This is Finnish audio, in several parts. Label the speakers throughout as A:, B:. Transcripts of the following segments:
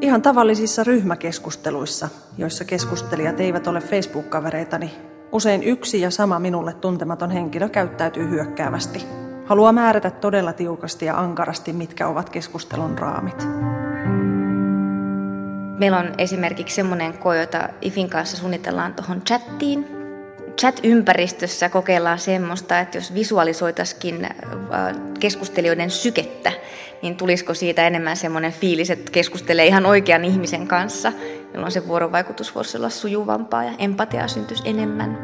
A: Ihan tavallisissa ryhmäkeskusteluissa, joissa keskustelijat eivät ole Facebook-kavereitani, usein yksi ja sama minulle tuntematon henkilö käyttäytyy hyökkäävästi. Haluaa määrätä todella tiukasti ja ankarasti, mitkä ovat keskustelun raamit.
B: Meillä on esimerkiksi semmoinen koe, jota IFin kanssa suunnitellaan tuohon chattiin. Chat-ympäristössä kokeillaan semmoista, että jos visualisoitaisiin äh, keskustelijoiden sykettä, niin tulisiko siitä enemmän semmoinen fiilis, että keskustelee ihan oikean ihmisen kanssa, jolloin se vuorovaikutus voisi olla sujuvampaa ja empatiaa syntyisi enemmän.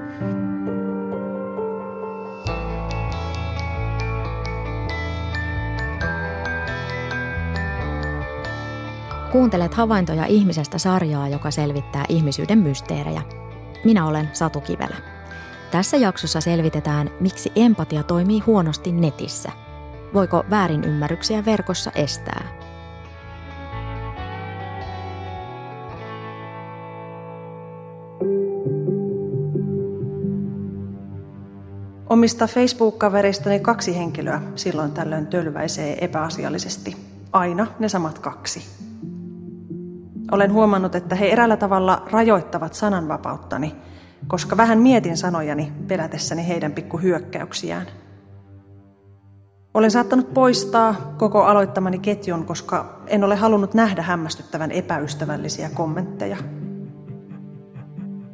C: Kuuntelet havaintoja ihmisestä sarjaa, joka selvittää ihmisyyden mysteerejä. Minä olen Satu Kivelä. Tässä jaksossa selvitetään, miksi empatia toimii huonosti netissä. Voiko väärinymmärryksiä verkossa estää?
A: Omista Facebook-kavereistani kaksi henkilöä silloin tällöin tölväisee epäasiallisesti. Aina ne samat kaksi. Olen huomannut, että he eräällä tavalla rajoittavat sananvapauttani, koska vähän mietin sanojani pelätessäni heidän pikkuhyökkäyksiään. Olen saattanut poistaa koko aloittamani ketjun, koska en ole halunnut nähdä hämmästyttävän epäystävällisiä kommentteja.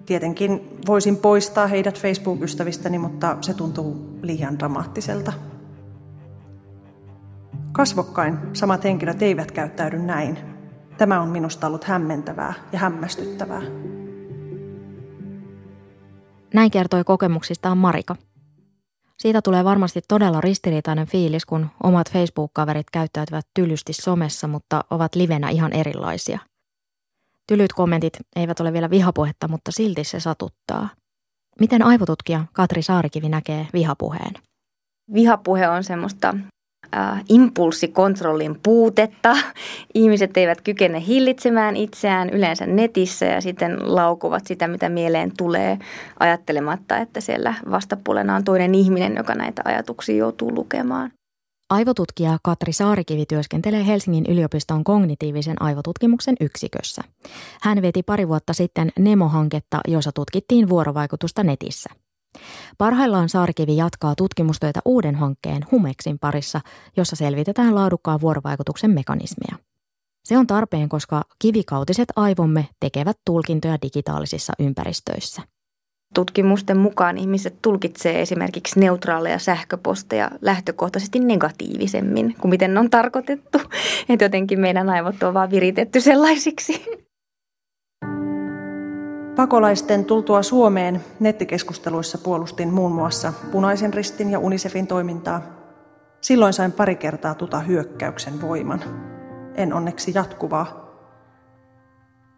A: Tietenkin voisin poistaa heidät Facebook-ystävistäni, mutta se tuntuu liian dramaattiselta. Kasvokkain samat henkilöt eivät käyttäydy näin, Tämä on minusta ollut hämmentävää ja hämmästyttävää.
C: Näin kertoi kokemuksistaan Marika. Siitä tulee varmasti todella ristiriitainen fiilis, kun omat Facebook-kaverit käyttäytyvät tylysti somessa, mutta ovat livenä ihan erilaisia. Tylyt kommentit eivät ole vielä vihapuhetta, mutta silti se satuttaa. Miten aivotutkija Katri Saarikivi näkee vihapuheen?
B: Vihapuhe on semmoista äh, impulssikontrollin puutetta. Ihmiset eivät kykene hillitsemään itseään yleensä netissä ja sitten laukuvat sitä, mitä mieleen tulee, ajattelematta, että siellä vastapuolena on toinen ihminen, joka näitä ajatuksia joutuu lukemaan.
C: Aivotutkija Katri Saarikivi työskentelee Helsingin yliopiston kognitiivisen aivotutkimuksen yksikössä. Hän veti pari vuotta sitten Nemo-hanketta, jossa tutkittiin vuorovaikutusta netissä – Parhaillaan Saarikivi jatkaa tutkimustöitä uuden hankkeen Humeksin parissa, jossa selvitetään laadukkaan vuorovaikutuksen mekanismeja. Se on tarpeen, koska kivikautiset aivomme tekevät tulkintoja digitaalisissa ympäristöissä.
B: Tutkimusten mukaan ihmiset tulkitsee esimerkiksi neutraaleja sähköposteja lähtökohtaisesti negatiivisemmin kuin miten ne on tarkoitettu. Että jotenkin meidän aivot on vaan viritetty sellaisiksi.
A: Pakolaisten tultua Suomeen nettikeskusteluissa puolustin muun muassa Punaisen ristin ja Unicefin toimintaa. Silloin sain pari kertaa tuta hyökkäyksen voiman. En onneksi jatkuvaa.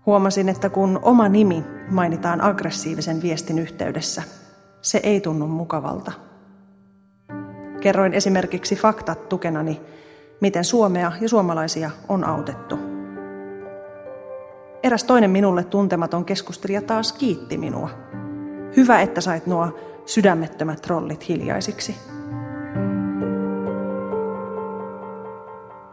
A: Huomasin, että kun oma nimi mainitaan aggressiivisen viestin yhteydessä, se ei tunnu mukavalta. Kerroin esimerkiksi faktat tukenani, miten Suomea ja suomalaisia on autettu – Eräs toinen minulle tuntematon keskustelija taas kiitti minua. Hyvä, että sait nuo sydämettömät trollit hiljaisiksi.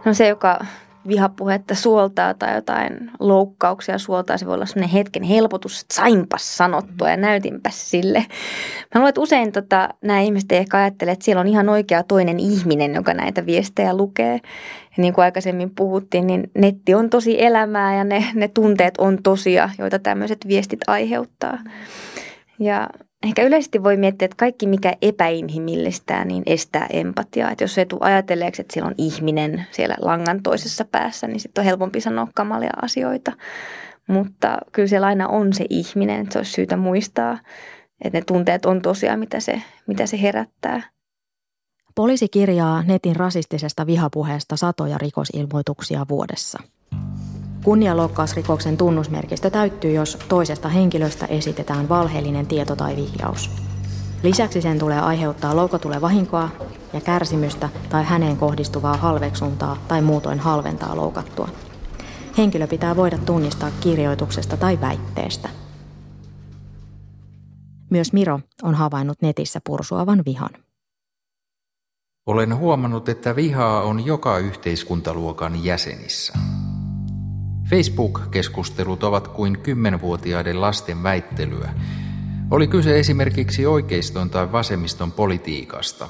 B: No se, joka vihapuhetta suoltaa tai jotain loukkauksia suoltaa, se voi olla sellainen hetken helpotus, että sainpas sanottua ja näytinpäs sille. Mä luulen, että usein tota, nämä ihmiset ehkä ajattelee, että siellä on ihan oikea toinen ihminen, joka näitä viestejä lukee. Ja niin kuin aikaisemmin puhuttiin, niin netti on tosi elämää ja ne, ne tunteet on tosia, joita tämmöiset viestit aiheuttaa. Ja Ehkä yleisesti voi miettiä, että kaikki mikä epäinhimillistää, niin estää empatiaa. Että jos ei tule ajatelleeksi, että siellä on ihminen siellä langan toisessa päässä, niin sitten on helpompi sanoa kamalia asioita. Mutta kyllä siellä aina on se ihminen, että se olisi syytä muistaa, että ne tunteet on tosiaan, mitä se, mitä se herättää.
C: Poliisi kirjaa netin rasistisesta vihapuheesta satoja rikosilmoituksia vuodessa. Kunnianloukkausrikoksen tunnusmerkistö täyttyy, jos toisesta henkilöstä esitetään valheellinen tieto tai vihjaus. Lisäksi sen tulee aiheuttaa loukatulle vahinkoa ja kärsimystä tai häneen kohdistuvaa halveksuntaa tai muutoin halventaa loukattua. Henkilö pitää voida tunnistaa kirjoituksesta tai väitteestä. Myös Miro on havainnut netissä pursuavan vihan.
D: Olen huomannut, että vihaa on joka yhteiskuntaluokan jäsenissä. Facebook-keskustelut ovat kuin kymmenvuotiaiden lasten väittelyä. Oli kyse esimerkiksi oikeiston tai vasemmiston politiikasta.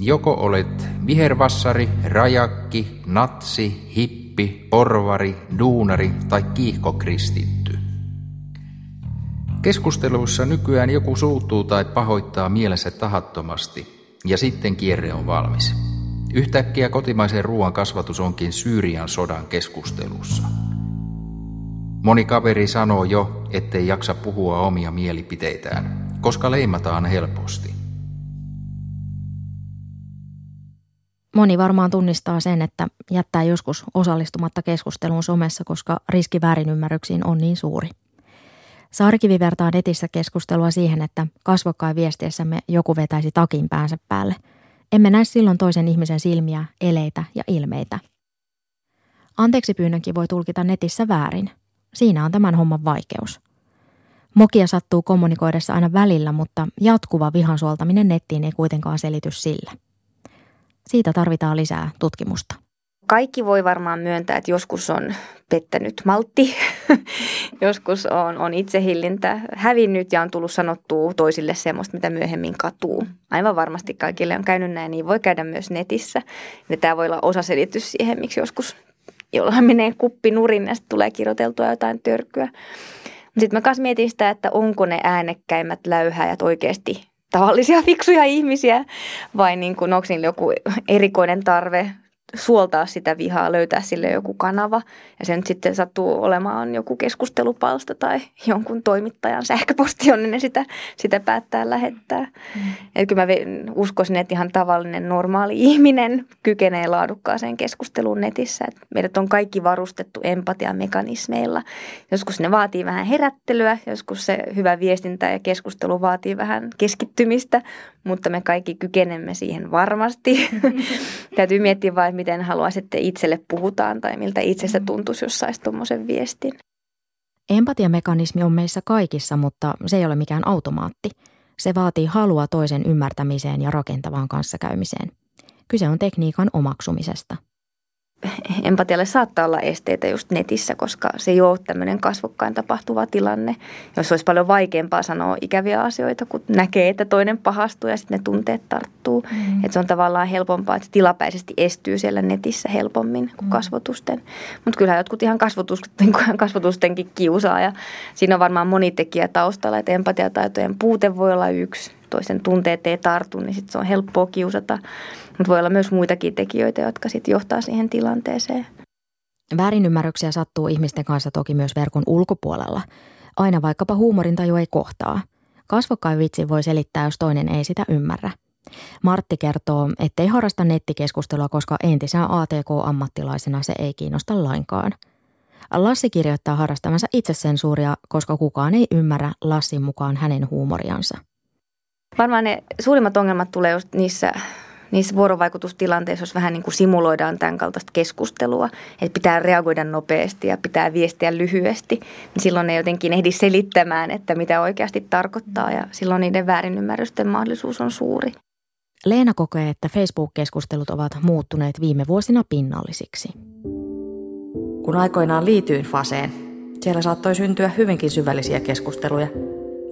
D: Joko olet vihervassari, rajakki, natsi, hippi, porvari, duunari tai kiihkokristitty. Keskusteluissa nykyään joku suuttuu tai pahoittaa mielessä tahattomasti, ja sitten kierre on valmis. Yhtäkkiä kotimaisen ruoan kasvatus onkin Syyrian sodan keskustelussa. Moni kaveri sanoo jo, ettei jaksa puhua omia mielipiteitään, koska leimataan helposti.
C: Moni varmaan tunnistaa sen, että jättää joskus osallistumatta keskusteluun somessa, koska riski väärinymmärryksiin on niin suuri. Saarikivi vertaa netissä keskustelua siihen, että kasvokkain viestiessämme joku vetäisi takin päänsä päälle. Emme näe silloin toisen ihmisen silmiä, eleitä ja ilmeitä. Anteeksi pyynnönkin voi tulkita netissä väärin – Siinä on tämän homman vaikeus. Mokia sattuu kommunikoidessa aina välillä, mutta jatkuva vihan suoltaminen nettiin ei kuitenkaan selity sillä. Siitä tarvitaan lisää tutkimusta.
B: Kaikki voi varmaan myöntää, että joskus on pettänyt maltti, joskus on, on itsehillintä hävinnyt ja on tullut sanottua toisille semmoista, mitä myöhemmin katuu. Aivan varmasti kaikille on käynyt näin, niin voi käydä myös netissä. Ja tämä voi olla osa selitys siihen, miksi joskus jollain menee kuppi nurin ja tulee kirjoiteltua jotain törkyä. Sitten mä kanssa mietin sitä, että onko ne äänekkäimmät läyhäjät oikeasti tavallisia fiksuja ihmisiä vai niin kuin, onko niillä joku erikoinen tarve suoltaa sitä vihaa, löytää sille joku kanava. Ja se nyt sitten sattuu olemaan joku keskustelupalsta tai jonkun toimittajan sähköposti, jonne ne sitä, sitä päättää lähettää. Mm. Eli kyllä mä uskoisin, että ihan tavallinen normaali ihminen kykenee laadukkaaseen keskusteluun netissä. Että meidät on kaikki varustettu empatiamekanismeilla. Joskus ne vaatii vähän herättelyä, joskus se hyvä viestintä ja keskustelu vaatii vähän keskittymistä, mutta me kaikki kykenemme siihen varmasti. Täytyy miettiä vain, miten haluaisitte itselle puhutaan tai miltä itsestä mm. tuntuisi, jos saisi tuommoisen viestin.
C: Empatiamekanismi on meissä kaikissa, mutta se ei ole mikään automaatti. Se vaatii halua toisen ymmärtämiseen ja rakentavaan kanssakäymiseen. Kyse on tekniikan omaksumisesta –
B: empatialle saattaa olla esteitä just netissä, koska se ei ole tämmöinen kasvokkain tapahtuva tilanne. Jos olisi paljon vaikeampaa sanoa ikäviä asioita, kun näkee, että toinen pahastuu ja sitten ne tunteet tarttuu. Mm. Että se on tavallaan helpompaa, että se tilapäisesti estyy siellä netissä helpommin kuin mm. kasvotusten. Mutta kyllä jotkut ihan kasvotusten, kasvotustenkin kiusaa ja siinä on varmaan moni tekijä taustalla, että empatiataitojen puute voi olla yksi toisen tunteet ei tartu, niin sitten se on helppoa kiusata. Mutta voi olla myös muitakin tekijöitä, jotka sitten johtaa siihen tilanteeseen.
C: Väärinymmärryksiä sattuu ihmisten kanssa toki myös verkon ulkopuolella. Aina vaikkapa huumorintaju ei kohtaa. Kasvokkain vitsi voi selittää, jos toinen ei sitä ymmärrä. Martti kertoo, ettei harrasta nettikeskustelua, koska entisenä ATK-ammattilaisena se ei kiinnosta lainkaan. Lassi kirjoittaa harrastamansa itsesensuuria, koska kukaan ei ymmärrä Lassin mukaan hänen huumoriansa.
B: Varmaan ne suurimmat ongelmat tulee just niissä niissä vuorovaikutustilanteissa, jos vähän niin kuin simuloidaan tämän kaltaista keskustelua, että pitää reagoida nopeasti ja pitää viestiä lyhyesti, niin silloin ne jotenkin ehdi selittämään, että mitä oikeasti tarkoittaa ja silloin niiden väärinymmärrysten mahdollisuus on suuri.
C: Leena kokee, että Facebook-keskustelut ovat muuttuneet viime vuosina pinnallisiksi.
E: Kun aikoinaan liityin Faseen, siellä saattoi syntyä hyvinkin syvällisiä keskusteluja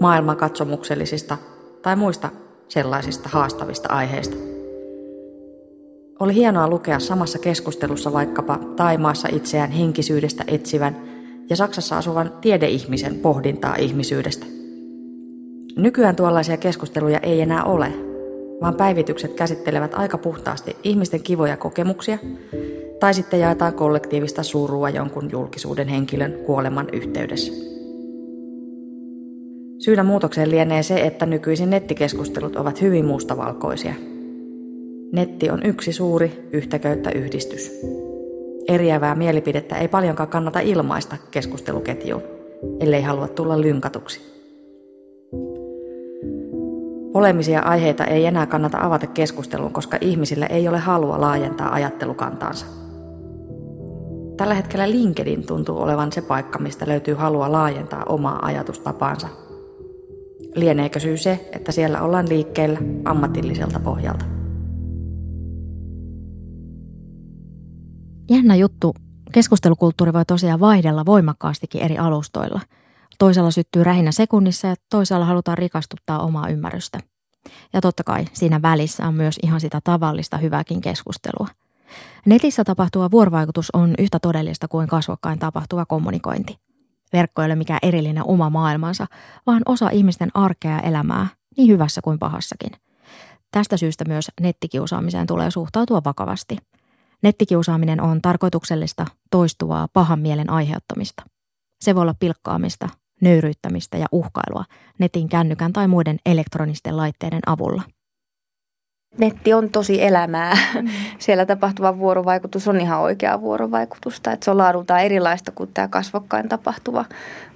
E: maailmankatsomuksellisista tai muista sellaisista haastavista aiheista. Oli hienoa lukea samassa keskustelussa vaikkapa Taimaassa itseään henkisyydestä etsivän ja Saksassa asuvan tiedeihmisen pohdintaa ihmisyydestä. Nykyään tuollaisia keskusteluja ei enää ole, vaan päivitykset käsittelevät aika puhtaasti ihmisten kivoja kokemuksia tai sitten jaetaan kollektiivista surua jonkun julkisuuden henkilön kuoleman yhteydessä. Syynä muutokseen lienee se, että nykyisin nettikeskustelut ovat hyvin mustavalkoisia. Netti on yksi suuri yhtäköyttä yhdistys. Eriävää mielipidettä ei paljonkaan kannata ilmaista keskusteluketjuun, ellei halua tulla lynkatuksi. Polemisia aiheita ei enää kannata avata keskusteluun, koska ihmisillä ei ole halua laajentaa ajattelukantaansa. Tällä hetkellä LinkedIn tuntuu olevan se paikka, mistä löytyy halua laajentaa omaa ajatustapaansa Lieneekö syy se, että siellä ollaan liikkeellä ammatilliselta pohjalta?
C: Jännä juttu. Keskustelukulttuuri voi tosiaan vaihdella voimakkaastikin eri alustoilla. Toisella syttyy rähinnä sekunnissa ja toisella halutaan rikastuttaa omaa ymmärrystä. Ja totta kai siinä välissä on myös ihan sitä tavallista hyvääkin keskustelua. Netissä tapahtuva vuorovaikutus on yhtä todellista kuin kasvokkain tapahtuva kommunikointi. Verkko ei ole mikään erillinen oma maailmansa, vaan osa ihmisten arkea ja elämää, niin hyvässä kuin pahassakin. Tästä syystä myös nettikiusaamiseen tulee suhtautua vakavasti. Nettikiusaaminen on tarkoituksellista, toistuvaa, pahan mielen aiheuttamista. Se voi olla pilkkaamista, nöyryyttämistä ja uhkailua netin kännykän tai muiden elektronisten laitteiden avulla.
B: Netti on tosi elämää. Mm. Siellä tapahtuva vuorovaikutus on ihan oikeaa vuorovaikutusta. Että se on laadultaan erilaista kuin tämä kasvokkain tapahtuva.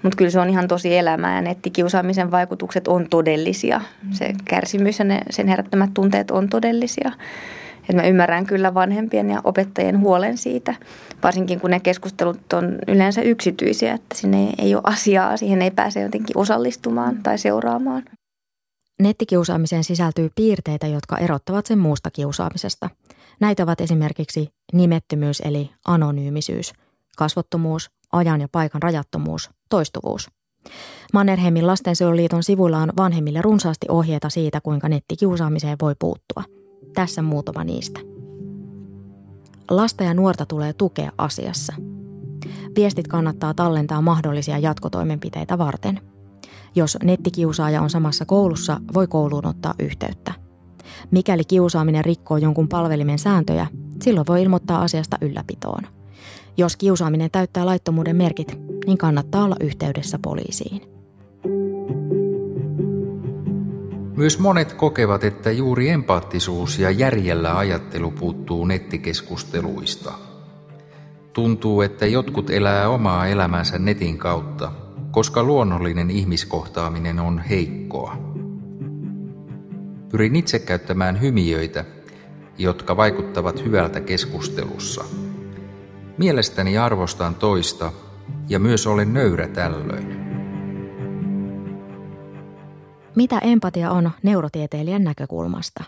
B: Mutta kyllä se on ihan tosi elämää ja nettikiusaamisen vaikutukset on todellisia. Se kärsimys ja ne, sen herättämät tunteet on todellisia. Et mä ymmärrän kyllä vanhempien ja opettajien huolen siitä, varsinkin kun ne keskustelut on yleensä yksityisiä, että sinne ei ole asiaa, siihen ei pääse jotenkin osallistumaan tai seuraamaan.
C: Nettikiusaamiseen sisältyy piirteitä, jotka erottavat sen muusta kiusaamisesta. Näitä ovat esimerkiksi nimettömyys eli anonyymisyys, kasvottomuus, ajan ja paikan rajattomuus, toistuvuus. Mannerheimin lastensuojeluliiton sivuilla on vanhemmille runsaasti ohjeita siitä, kuinka nettikiusaamiseen voi puuttua. Tässä muutama niistä. Lasta ja nuorta tulee tukea asiassa. Viestit kannattaa tallentaa mahdollisia jatkotoimenpiteitä varten – jos nettikiusaaja on samassa koulussa, voi kouluun ottaa yhteyttä. Mikäli kiusaaminen rikkoo jonkun palvelimen sääntöjä, silloin voi ilmoittaa asiasta ylläpitoon. Jos kiusaaminen täyttää laittomuuden merkit, niin kannattaa olla yhteydessä poliisiin.
D: Myös monet kokevat, että juuri empaattisuus ja järjellä ajattelu puuttuu nettikeskusteluista. Tuntuu, että jotkut elää omaa elämänsä netin kautta – koska luonnollinen ihmiskohtaaminen on heikkoa. Pyrin itse käyttämään hymiöitä, jotka vaikuttavat hyvältä keskustelussa. Mielestäni arvostan toista ja myös olen nöyrä tällöin.
C: Mitä empatia on neurotieteilijän näkökulmasta?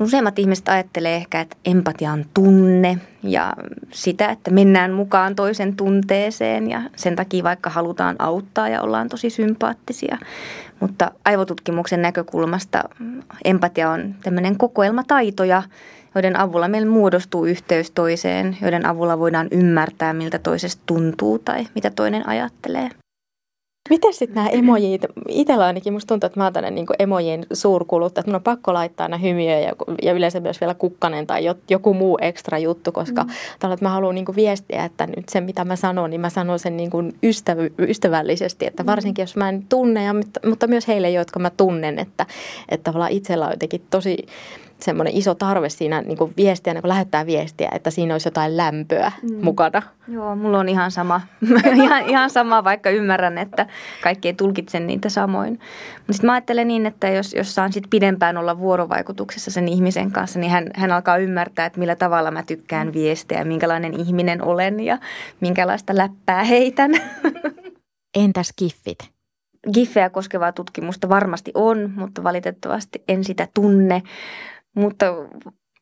B: Useimmat ihmiset ajattelee ehkä, että empatia on tunne ja sitä, että mennään mukaan toisen tunteeseen ja sen takia vaikka halutaan auttaa ja ollaan tosi sympaattisia. Mutta aivotutkimuksen näkökulmasta empatia on tämmöinen kokoelma taitoja, joiden avulla meillä muodostuu yhteys toiseen, joiden avulla voidaan ymmärtää, miltä toisesta tuntuu tai mitä toinen ajattelee.
C: Miten sitten nämä emojit, itsellä ainakin musta tuntuu, että mä oon tänne niin emojien suurkuluttaja, että mun on pakko laittaa nämä hymiöjä ja, ja yleensä myös vielä kukkanen tai joku muu ekstra juttu, koska mm. tällä, että mä haluan niin viestiä, että nyt se mitä mä sanon, niin mä sanon sen niin ystävy, ystävällisesti, että mm. varsinkin jos mä en tunne, ja, mutta myös heille, jotka mä tunnen, että, että tavallaan itsellä on jotenkin tosi semmoinen iso tarve siinä niin kuin viestiä, niin kuin lähettää viestiä, että siinä olisi jotain lämpöä mm. mukana.
B: Joo, mulla on ihan sama. ihan, ihan sama, vaikka ymmärrän, että kaikki ei tulkitse niitä samoin. Mutta sitten mä ajattelen niin, että jos, jos saan sit pidempään olla vuorovaikutuksessa sen ihmisen kanssa, niin hän, hän alkaa ymmärtää, että millä tavalla mä tykkään mm. viestiä, minkälainen ihminen olen ja minkälaista läppää heitän.
C: Entäs kiffit?
B: Giffejä koskevaa tutkimusta varmasti on, mutta valitettavasti en sitä tunne. Mutta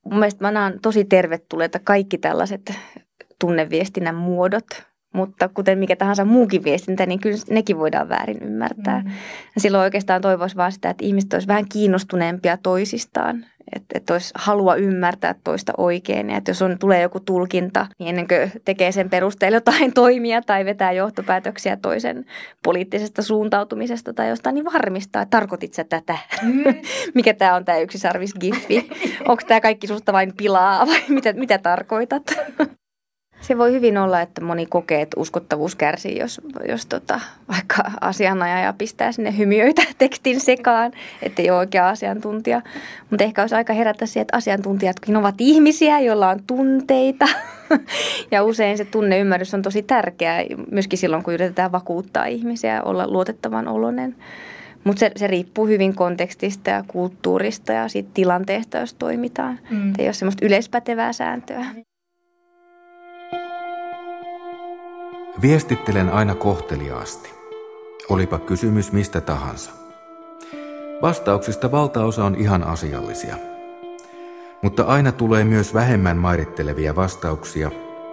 B: mun mielestä mä näen tosi tervetulleita kaikki tällaiset tunneviestinnän muodot, mutta kuten mikä tahansa muukin viestintä, niin kyllä nekin voidaan väärin ymmärtää. Mm. silloin oikeastaan toivoisi vaan sitä, että ihmiset olisivat vähän kiinnostuneempia toisistaan että, että olisi halua ymmärtää toista oikein. Ja että jos on, tulee joku tulkinta, niin ennen kuin tekee sen perusteella jotain toimia tai vetää johtopäätöksiä toisen poliittisesta suuntautumisesta tai jostain, niin varmistaa, että tarkoitit sä tätä. Mm. Mikä tämä on tämä yksisarvis giffi? Onko tämä kaikki susta vain pilaa vai mitä, mitä tarkoitat? Se voi hyvin olla, että moni kokee, että uskottavuus kärsii, jos, jos tota, vaikka asianajaja pistää sinne hymiöitä tekstin sekaan, ettei ole oikea asiantuntija. Mutta ehkä olisi aika herätä siihen, että asiantuntijatkin ovat ihmisiä, joilla on tunteita. ja usein se tunneymmärrys on tosi tärkeää, myöskin silloin, kun yritetään vakuuttaa ihmisiä ja olla luotettavan oloinen. Mutta se, se riippuu hyvin kontekstista ja kulttuurista ja siitä tilanteesta, jos toimitaan. Mm. Ei ole semmoista yleispätevää sääntöä.
F: Viestittelen aina kohteliaasti. Olipa kysymys mistä tahansa. Vastauksista valtaosa on ihan asiallisia. Mutta aina tulee myös vähemmän mairittelevia vastauksia,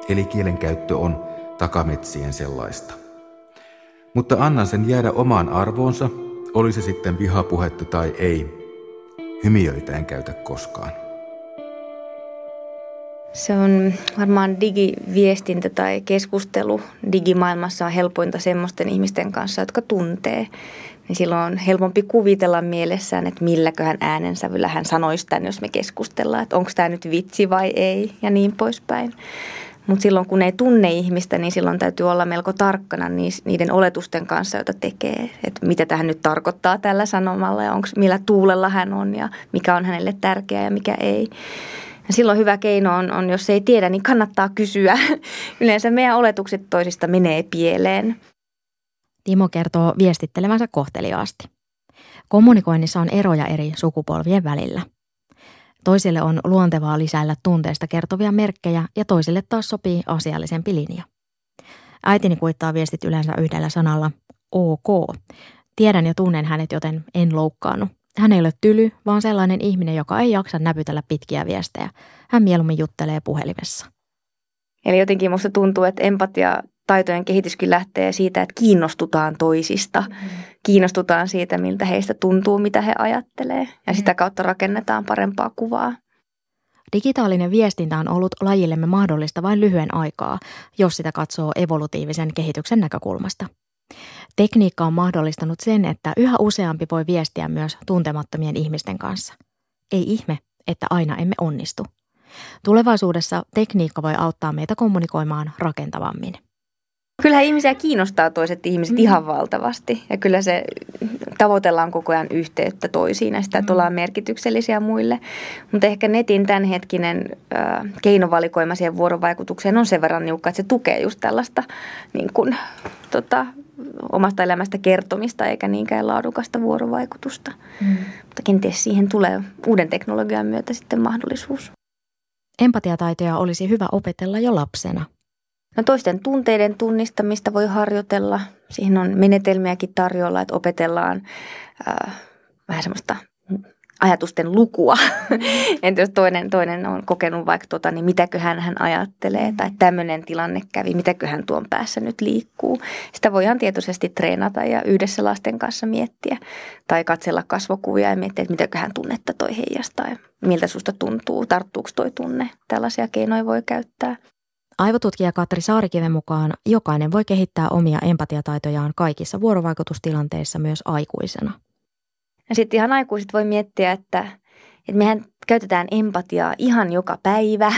F: eli kielenkäyttö on takametsien sellaista. Mutta annan sen jäädä omaan arvoonsa, oli se sitten vihapuhetta tai ei. Hymiöitä en käytä koskaan.
B: Se on varmaan digiviestintä tai keskustelu digimaailmassa on helpointa semmoisten ihmisten kanssa, jotka tuntee. Niin silloin on helpompi kuvitella mielessään, että milläköhän äänensävyllä hän sanoisi tämän, jos me keskustellaan, että onko tämä nyt vitsi vai ei ja niin poispäin. Mutta silloin kun ei tunne ihmistä, niin silloin täytyy olla melko tarkkana niiden oletusten kanssa, joita tekee. Että mitä tähän nyt tarkoittaa tällä sanomalla ja onko, millä tuulella hän on ja mikä on hänelle tärkeää ja mikä ei. Ja silloin hyvä keino on, on, jos ei tiedä, niin kannattaa kysyä. Yleensä meidän oletukset toisista menee pieleen.
C: Timo kertoo viestittelevänsä kohteliaasti. Kommunikoinnissa on eroja eri sukupolvien välillä. Toisille on luontevaa lisäillä tunteista kertovia merkkejä ja toisille taas sopii asiallisempi linja. Äitini kuittaa viestit yleensä yhdellä sanalla OK. Tiedän ja tunnen hänet, joten en loukkaannut. Hän ei ole tyly, vaan sellainen ihminen, joka ei jaksa näpytellä pitkiä viestejä. Hän mieluummin juttelee puhelimessa.
B: Eli jotenkin musta tuntuu, että empatia taitojen kehityskin lähtee siitä, että kiinnostutaan toisista. Mm. Kiinnostutaan siitä, miltä heistä tuntuu, mitä he ajattelee. Ja sitä mm. kautta rakennetaan parempaa kuvaa.
C: Digitaalinen viestintä on ollut lajillemme mahdollista vain lyhyen aikaa, jos sitä katsoo evolutiivisen kehityksen näkökulmasta. Tekniikka on mahdollistanut sen, että yhä useampi voi viestiä myös tuntemattomien ihmisten kanssa. Ei ihme, että aina emme onnistu. Tulevaisuudessa tekniikka voi auttaa meitä kommunikoimaan rakentavammin.
B: Kyllä ihmisiä kiinnostaa toiset ihmiset mm. ihan valtavasti ja kyllä se tavoitellaan koko ajan yhteyttä toisiin ja sitä, että ollaan mm. merkityksellisiä muille. Mutta ehkä netin tämänhetkinen äh, keinovalikoima siihen vuorovaikutukseen on sen verran niukka, että se tukee just tällaista niin kuin, tota, omasta elämästä kertomista eikä niinkään laadukasta vuorovaikutusta. Mm. Mutta kenties siihen tulee uuden teknologian myötä sitten mahdollisuus.
C: Empatiataitoja olisi hyvä opetella jo lapsena –
B: No toisten tunteiden tunnistamista voi harjoitella. Siihen on menetelmiäkin tarjolla, että opetellaan äh, vähän semmoista ajatusten lukua. Entä jos toinen, toinen on kokenut vaikka tota, niin mitäköhän hän ajattelee tai tämmöinen tilanne kävi, mitäköhän tuon päässä nyt liikkuu. Sitä voidaan tietoisesti treenata ja yhdessä lasten kanssa miettiä tai katsella kasvokuvia ja miettiä, että mitäköhän tunnetta toi heijastaa ja miltä susta tuntuu, tarttuuko toi tunne. Tällaisia keinoja voi käyttää.
C: Aivotutkija Katri Saarikiven mukaan jokainen voi kehittää omia empatiataitojaan kaikissa vuorovaikutustilanteissa myös aikuisena.
B: Ja sitten ihan aikuiset voi miettiä, että, että mehän käytetään empatiaa ihan joka päivä.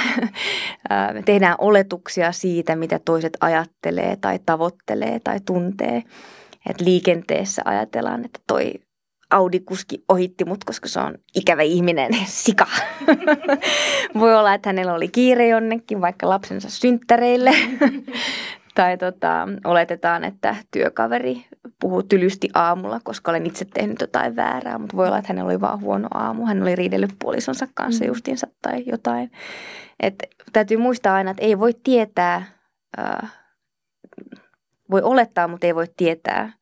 B: Me tehdään oletuksia siitä, mitä toiset ajattelee tai tavoittelee tai tuntee. Et liikenteessä ajatellaan, että toi Audi-kuski ohitti mut, koska se on ikävä ihminen, sika. Voi olla, että hänellä oli kiire jonnekin, vaikka lapsensa synttäreille. Tai tota, oletetaan, että työkaveri puhuu tylysti aamulla, koska olen itse tehnyt jotain väärää, mutta voi olla, että hänellä oli vaan huono aamu. Hän oli riidellyt puolisonsa kanssa mm. justiinsa tai jotain. Et täytyy muistaa aina, että ei voi tietää, äh, voi olettaa, mutta ei voi tietää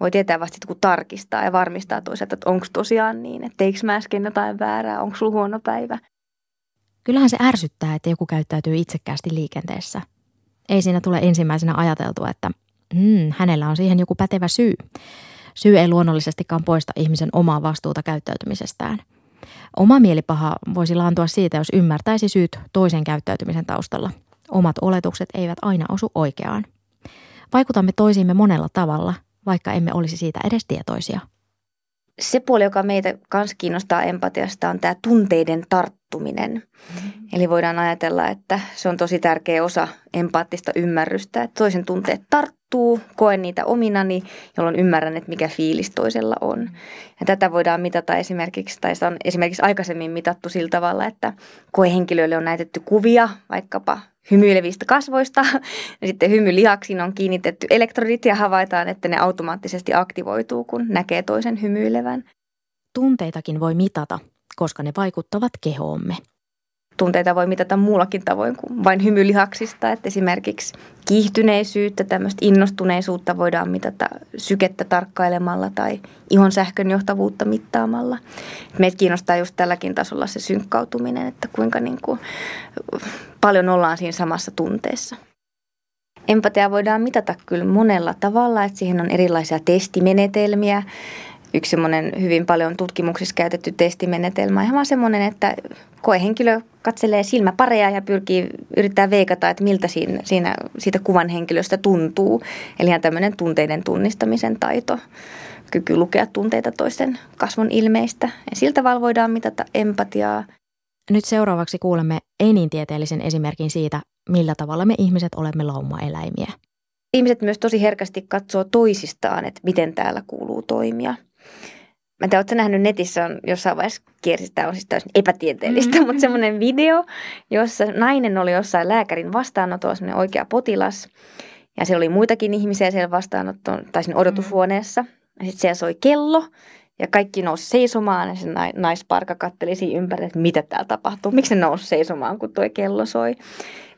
B: voi tietää vasta kun tarkistaa ja varmistaa toisaalta, että onko tosiaan niin, että teikö mä äsken jotain väärää, onko sulla huono päivä.
C: Kyllähän se ärsyttää, että joku käyttäytyy itsekkäästi liikenteessä. Ei siinä tule ensimmäisenä ajateltua, että hmm, hänellä on siihen joku pätevä syy. Syy ei luonnollisestikaan poista ihmisen omaa vastuuta käyttäytymisestään. Oma mielipaha voisi laantua siitä, jos ymmärtäisi syyt toisen käyttäytymisen taustalla. Omat oletukset eivät aina osu oikeaan. Vaikutamme toisiimme monella tavalla – vaikka emme olisi siitä edes tietoisia.
B: Se puoli, joka meitä myös kiinnostaa empatiasta, on tämä tunteiden tarttuminen. Mm-hmm. Eli voidaan ajatella, että se on tosi tärkeä osa empaattista ymmärrystä, että toisen tunteet tarttuu, koen niitä ominani, jolloin ymmärrän, että mikä fiilis toisella on. Ja tätä voidaan mitata esimerkiksi, tai sitä on esimerkiksi aikaisemmin mitattu sillä tavalla, että koehenkilöille on näytetty kuvia vaikkapa hymyilevistä kasvoista. Ja sitten hymylihaksiin on kiinnitetty elektrodit ja havaitaan, että ne automaattisesti aktivoituu, kun näkee toisen hymyilevän.
C: Tunteitakin voi mitata, koska ne vaikuttavat kehoomme.
B: Tunteita voi mitata muullakin tavoin kuin vain hymylihaksista. Että esimerkiksi kiihtyneisyyttä, tämmöistä innostuneisuutta voidaan mitata sykettä tarkkailemalla tai ihon sähkön johtavuutta mittaamalla. Meitä kiinnostaa just tälläkin tasolla se synkkautuminen, että kuinka niin kuin paljon ollaan siinä samassa tunteessa. Empatia voidaan mitata kyllä monella tavalla, että siihen on erilaisia testimenetelmiä. Yksi semmoinen hyvin paljon tutkimuksissa käytetty testimenetelmä on ihan semmoinen, että koehenkilö katselee silmäpareja ja pyrkii yrittää veikata, että miltä siinä, siinä siitä kuvan henkilöstä tuntuu. Eli ihan tämmöinen tunteiden tunnistamisen taito, kyky lukea tunteita toisten kasvon ilmeistä. Ja siltä voidaan mitata empatiaa.
C: Nyt seuraavaksi kuulemme ei-niin-tieteellisen esimerkin siitä, millä tavalla me ihmiset olemme laumaeläimiä.
B: Ihmiset myös tosi herkästi katsoo toisistaan, että miten täällä kuuluu toimia. Mä en tiedä, nähnyt netissä on jossain vaiheessa kiersi, tämä on siis täysin epätieteellistä, mm-hmm. mutta semmoinen video, jossa nainen oli jossain lääkärin vastaanotolla, semmoinen oikea potilas. Ja siellä oli muitakin ihmisiä siellä vastaanotto, tai siinä odotushuoneessa. Ja sitten siellä soi kello ja kaikki nousi seisomaan ja se naisparka katteli siinä ympäri, että mitä täällä tapahtuu. Miksi ne nousi seisomaan, kun tuo kello soi.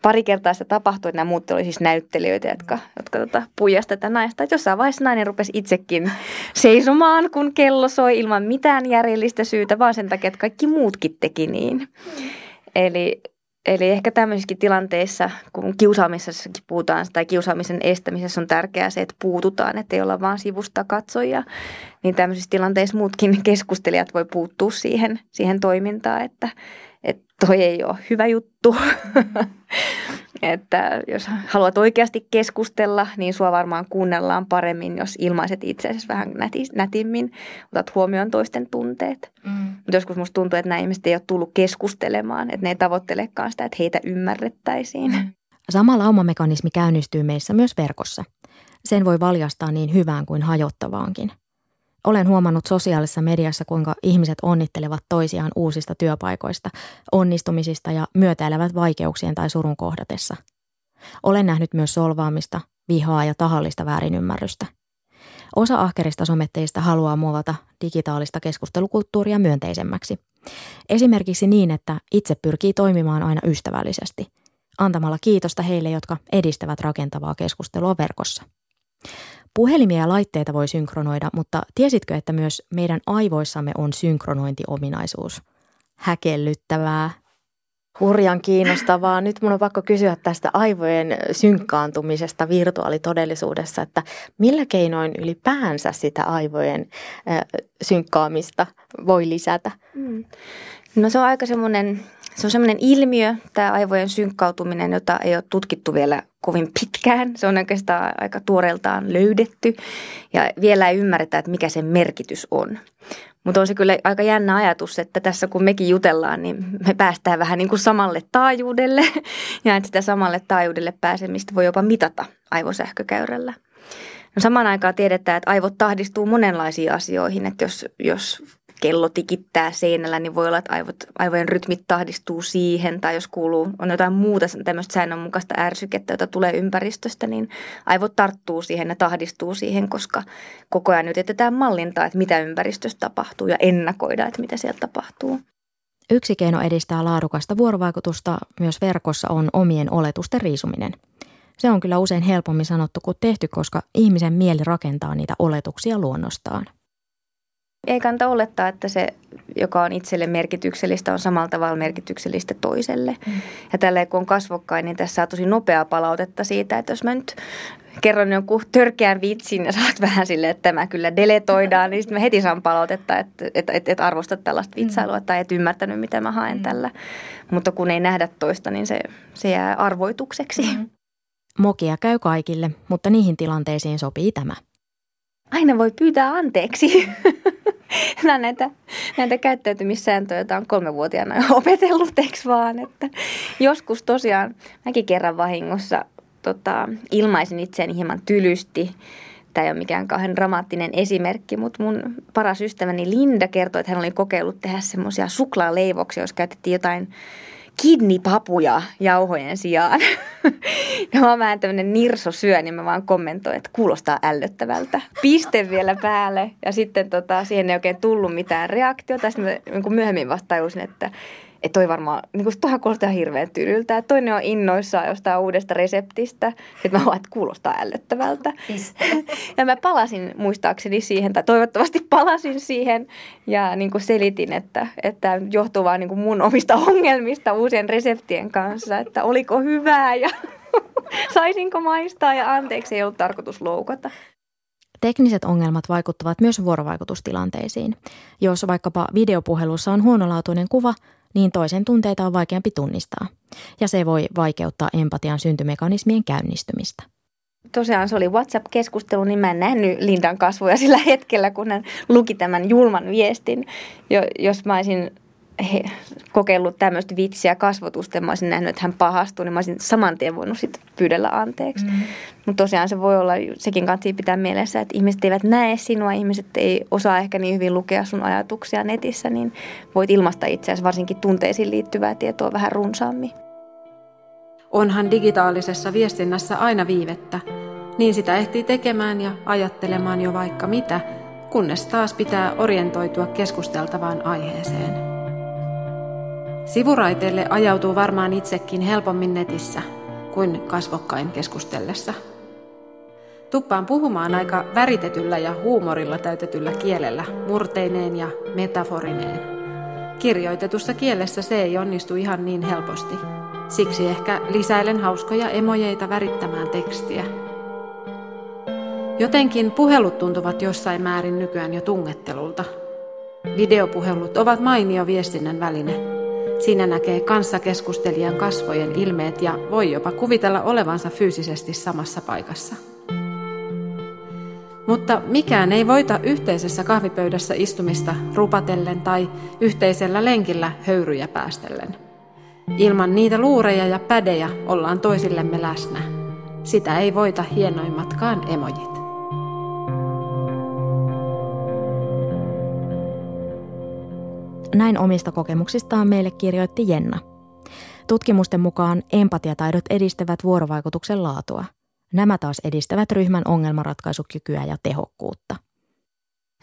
B: Pari kertaa sitä tapahtui, että nämä muut oli siis näyttelijöitä, jotka, jotka tota, puijasi tätä naista. Että jossain vaiheessa nainen rupesi itsekin seisomaan, kun kello soi ilman mitään järjellistä syytä, vaan sen takia, että kaikki muutkin teki niin. Eli Eli ehkä tämmöisissä tilanteissa, kun kiusaamisessakin puhutaan tai kiusaamisen estämisessä on tärkeää se, että puututaan, että ei olla vaan sivusta katsoja, niin tämmöisissä tilanteissa muutkin keskustelijat voi puuttua siihen, siihen toimintaan, että, että toi ei ole hyvä juttu. että jos haluat oikeasti keskustella, niin sua varmaan kuunnellaan paremmin, jos ilmaiset itseäsi vähän näti, nätimmin, otat huomioon toisten tunteet. Mm. Mutta joskus musta tuntuu, että nämä ihmiset ei ole tullut keskustelemaan, että ne ei tavoittelekaan sitä, että heitä ymmärrettäisiin. Mm.
C: Sama laumamekanismi käynnistyy meissä myös verkossa. Sen voi valjastaa niin hyvään kuin hajottavaankin – olen huomannut sosiaalisessa mediassa, kuinka ihmiset onnittelevat toisiaan uusista työpaikoista, onnistumisista ja myötäilevät vaikeuksien tai surun kohdatessa. Olen nähnyt myös solvaamista, vihaa ja tahallista väärinymmärrystä. Osa ahkerista sometteista haluaa muovata digitaalista keskustelukulttuuria myönteisemmäksi. Esimerkiksi niin, että itse pyrkii toimimaan aina ystävällisesti, antamalla kiitosta heille, jotka edistävät rakentavaa keskustelua verkossa. Puhelimia ja laitteita voi synkronoida, mutta tiesitkö, että myös meidän aivoissamme on synkronointiominaisuus? Häkellyttävää.
E: Hurjan kiinnostavaa. Nyt mun on pakko kysyä tästä aivojen synkkaantumisesta virtuaalitodellisuudessa, että millä keinoin ylipäänsä sitä aivojen synkkaamista voi lisätä? Mm.
B: No se on aika semmoinen se on semmoinen ilmiö, tämä aivojen synkkautuminen, jota ei ole tutkittu vielä kovin pitkään. Se on oikeastaan aika tuoreeltaan löydetty ja vielä ei ymmärretä, että mikä sen merkitys on. Mutta on se kyllä aika jännä ajatus, että tässä kun mekin jutellaan, niin me päästään vähän niin kuin samalle taajuudelle ja että sitä samalle taajuudelle pääsemistä voi jopa mitata aivosähkökäyrällä. No samaan aikaan tiedetään, että aivot tahdistuu monenlaisiin asioihin, että jos, jos kello tikittää seinällä, niin voi olla, että aivot, aivojen rytmit tahdistuu siihen. Tai jos kuuluu, on jotain muuta tämmöistä säännönmukaista ärsykettä, jota tulee ympäristöstä, niin aivot tarttuu siihen ja tahdistuu siihen, koska koko ajan yritetään mallintaa, että mitä ympäristössä tapahtuu ja ennakoida, että mitä siellä tapahtuu.
C: Yksi keino edistää laadukasta vuorovaikutusta myös verkossa on omien oletusten riisuminen. Se on kyllä usein helpommin sanottu kuin tehty, koska ihmisen mieli rakentaa niitä oletuksia luonnostaan.
B: Ei kannata olettaa, että se, joka on itselle merkityksellistä, on samalla tavalla merkityksellistä toiselle. Mm. Ja tälleen kun on kasvokkain, niin tässä saa tosi nopeaa palautetta siitä, että jos mä nyt kerron jonkun törkeän vitsin ja saat vähän sille, että tämä kyllä deletoidaan, niin sitten mä heti saan palautetta, että et, et, et arvostat tällaista mm. vitsailua tai et ymmärtänyt, mitä mä haen mm. tällä. Mutta kun ei nähdä toista, niin se, se jää arvoitukseksi. Mm.
C: Mokia käy kaikille, mutta niihin tilanteisiin sopii tämä.
B: Aina voi pyytää anteeksi. Nämä näitä, näitä käyttäytymissääntöjä, joita on kolmevuotiaana opetellut, eikö vaan? Että joskus tosiaan, mäkin kerran vahingossa tota, ilmaisin itseäni hieman tylysti. Tämä ei ole mikään kauhean dramaattinen esimerkki, mutta mun paras ystäväni Linda kertoi, että hän oli kokeillut tehdä semmoisia suklaaleivoksia, jos käytettiin jotain kidnipapuja jauhojen sijaan. ja mä vähän tämmönen nirso syö, niin mä vaan kommentoin, että kuulostaa ällöttävältä. Piste vielä päälle. Ja sitten tota, siihen ei oikein tullut mitään reaktiota. Sitten mä niin myöhemmin vasta että että toi varmaan, niin kuin toihan kuulostaa hirveän tylyltä. Että toinen on innoissaan jostain uudesta reseptistä. Sitten mä vaan, että kuulostaa ällöttävältä. ja mä palasin muistaakseni siihen, tai toivottavasti palasin siihen. Ja niin kuin selitin, että, että johtuu vaan niin kuin mun omista ongelmista uusien reseptien kanssa. Että oliko hyvää ja saisinko maistaa ja anteeksi ei ollut tarkoitus loukata.
C: Tekniset ongelmat vaikuttavat myös vuorovaikutustilanteisiin. Jos vaikkapa videopuhelussa on huonolaatuinen kuva, niin toisen tunteita on vaikeampi tunnistaa. Ja se voi vaikeuttaa empatian syntymekanismien käynnistymistä.
B: Tosiaan se oli WhatsApp-keskustelu, niin mä en nähnyt Lindan kasvoja sillä hetkellä, kun hän luki tämän julman viestin. Jo, jos mä olisin he, kokeillut tämmöistä vitsiä kasvotusta mä olisin nähnyt, että hän pahastuu, niin mä olisin saman tien voinut sitten pyydellä anteeksi. Mm. Mutta tosiaan se voi olla, sekin kansi pitää mielessä, että ihmiset eivät näe sinua, ihmiset ei osaa ehkä niin hyvin lukea sun ajatuksia netissä, niin voit ilmaista itse asiassa varsinkin tunteisiin liittyvää tietoa vähän runsaammin.
G: Onhan digitaalisessa viestinnässä aina viivettä. Niin sitä ehtii tekemään ja ajattelemaan jo vaikka mitä, kunnes taas pitää orientoitua keskusteltavaan aiheeseen. Sivuraiteille ajautuu varmaan itsekin helpommin netissä kuin kasvokkain keskustellessa. Tuppaan puhumaan aika väritetyllä ja huumorilla täytetyllä kielellä, murteineen ja metaforineen. Kirjoitetussa kielessä se ei onnistu ihan niin helposti. Siksi ehkä lisäilen hauskoja emojeita värittämään tekstiä. Jotenkin puhelut tuntuvat jossain määrin nykyään jo tungettelulta. Videopuhelut ovat mainio viestinnän väline – Siinä näkee kanssakeskustelijan kasvojen ilmeet ja voi jopa kuvitella olevansa fyysisesti samassa paikassa. Mutta mikään ei voita yhteisessä kahvipöydässä istumista rupatellen tai yhteisellä lenkillä höyryjä päästellen. Ilman niitä luureja ja pädejä ollaan toisillemme läsnä. Sitä ei voita hienoimmatkaan emojit.
C: Näin omista kokemuksistaan meille kirjoitti Jenna. Tutkimusten mukaan empatiataidot edistävät vuorovaikutuksen laatua. Nämä taas edistävät ryhmän ongelmanratkaisukykyä ja tehokkuutta.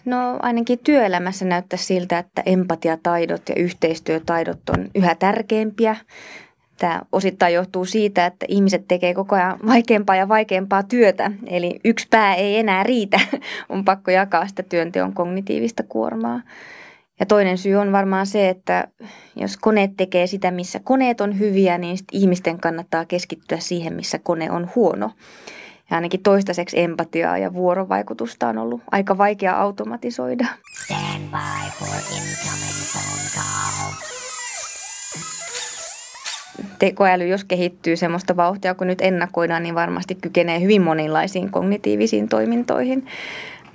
B: No ainakin työelämässä näyttää siltä, että empatiataidot ja yhteistyötaidot on yhä tärkeimpiä. Tämä osittain johtuu siitä, että ihmiset tekee koko ajan vaikeampaa ja vaikeampaa työtä. Eli yksi pää ei enää riitä. On pakko jakaa sitä työnteon kognitiivista kuormaa. Ja toinen syy on varmaan se, että jos koneet tekee sitä, missä koneet on hyviä, niin ihmisten kannattaa keskittyä siihen, missä kone on huono. Ja ainakin toistaiseksi empatiaa ja vuorovaikutusta on ollut aika vaikea automatisoida. Tekoäly, jos kehittyy semmoista vauhtia kun nyt ennakoidaan, niin varmasti kykenee hyvin monenlaisiin kognitiivisiin toimintoihin.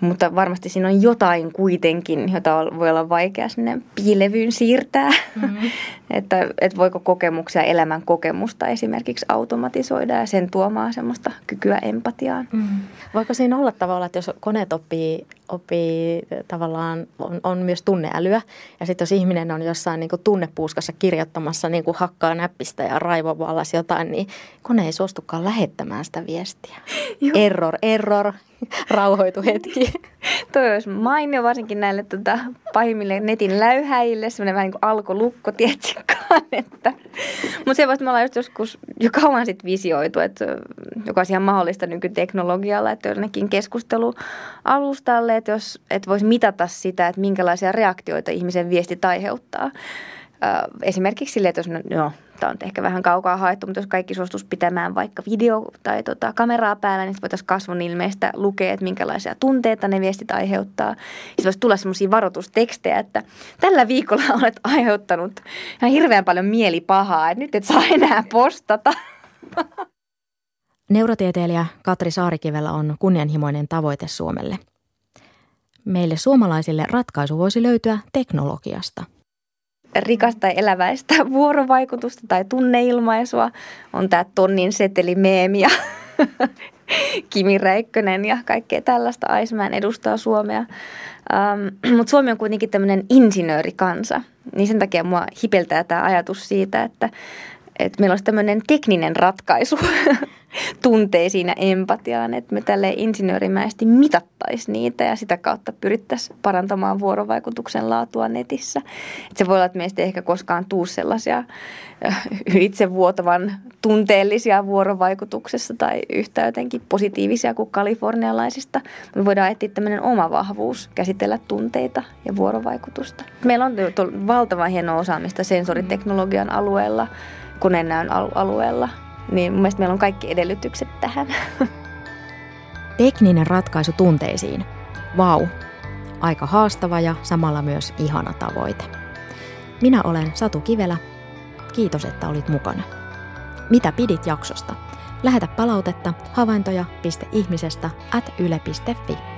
B: Mutta varmasti siinä on jotain kuitenkin, jota voi olla vaikea sinne piilevyyn siirtää. Mm-hmm. että, että voiko kokemuksia, elämän kokemusta esimerkiksi automatisoida ja sen tuomaa semmoista kykyä empatiaan. Mm-hmm.
C: Voiko siinä olla tavallaan, että jos koneet oppii, oppii tavallaan, on, on myös tunneälyä ja sitten jos ihminen on jossain niin tunnepuuskassa kirjoittamassa niin kuin hakkaa näppistä ja raivovallas jotain, niin kone ei suostukaan lähettämään sitä viestiä. error, error, rauhoitu hetki.
B: Toi olisi mainio varsinkin näille tota, pahimmille netin läyhäjille, semmoinen vähän niin kuin alkolukko, tietsikään. Että. Mutta se voisi me olla just joskus jo kauan sitten visioitu, että joka olisi ihan mahdollista nykyteknologialla, että jonnekin keskustelualustalle, että, jos, että voisi mitata sitä, että minkälaisia reaktioita ihmisen viestit aiheuttaa. Esimerkiksi sille, että jos no, tämä on ehkä vähän kaukaa haettu, mutta jos kaikki suostus pitämään vaikka video- tai tota, kameraa päällä, niin voitaisiin kasvon ilmeistä lukea, että minkälaisia tunteita ne viestit aiheuttaa. Sitten voisi tulla sellaisia varoitustekstejä, että tällä viikolla olet aiheuttanut ihan hirveän paljon mielipahaa, että nyt et saa enää postata.
C: Neurotieteilijä Katri Saarikivellä on kunnianhimoinen tavoite Suomelle. Meille suomalaisille ratkaisu voisi löytyä teknologiasta –
B: rikasta eläväistä vuorovaikutusta tai tunneilmaisua. On tämä tonnin seteli ja Kimi Räikkönen ja kaikkea tällaista. Aismään edustaa Suomea. Ähm, Mutta Suomi on kuitenkin tämmöinen insinöörikansa. Niin sen takia mua hipeltää tämä ajatus siitä, että että meillä olisi tämmöinen tekninen ratkaisu tunteisiin ja empatiaan, että me tälle insinöörimäisesti mitattaisiin niitä ja sitä kautta pyrittäisiin parantamaan vuorovaikutuksen laatua netissä. Että se voi olla, että meistä ei ehkä koskaan tuu sellaisia äh, itsevuotavan tunteellisia vuorovaikutuksessa tai yhtä jotenkin positiivisia kuin kalifornialaisista. Me voidaan etsiä tämmöinen oma vahvuus käsitellä tunteita ja vuorovaikutusta. Meillä on valtavan hienoa osaamista sensoriteknologian alueella, koneenäön alueella – niin mun mielestä meillä on kaikki edellytykset tähän.
C: Tekninen ratkaisu tunteisiin. Vau. Aika haastava ja samalla myös ihana tavoite. Minä olen Satu Kivelä. Kiitos, että olit mukana. Mitä pidit jaksosta? Lähetä palautetta havaintoja.ihmisestä at yle.fi.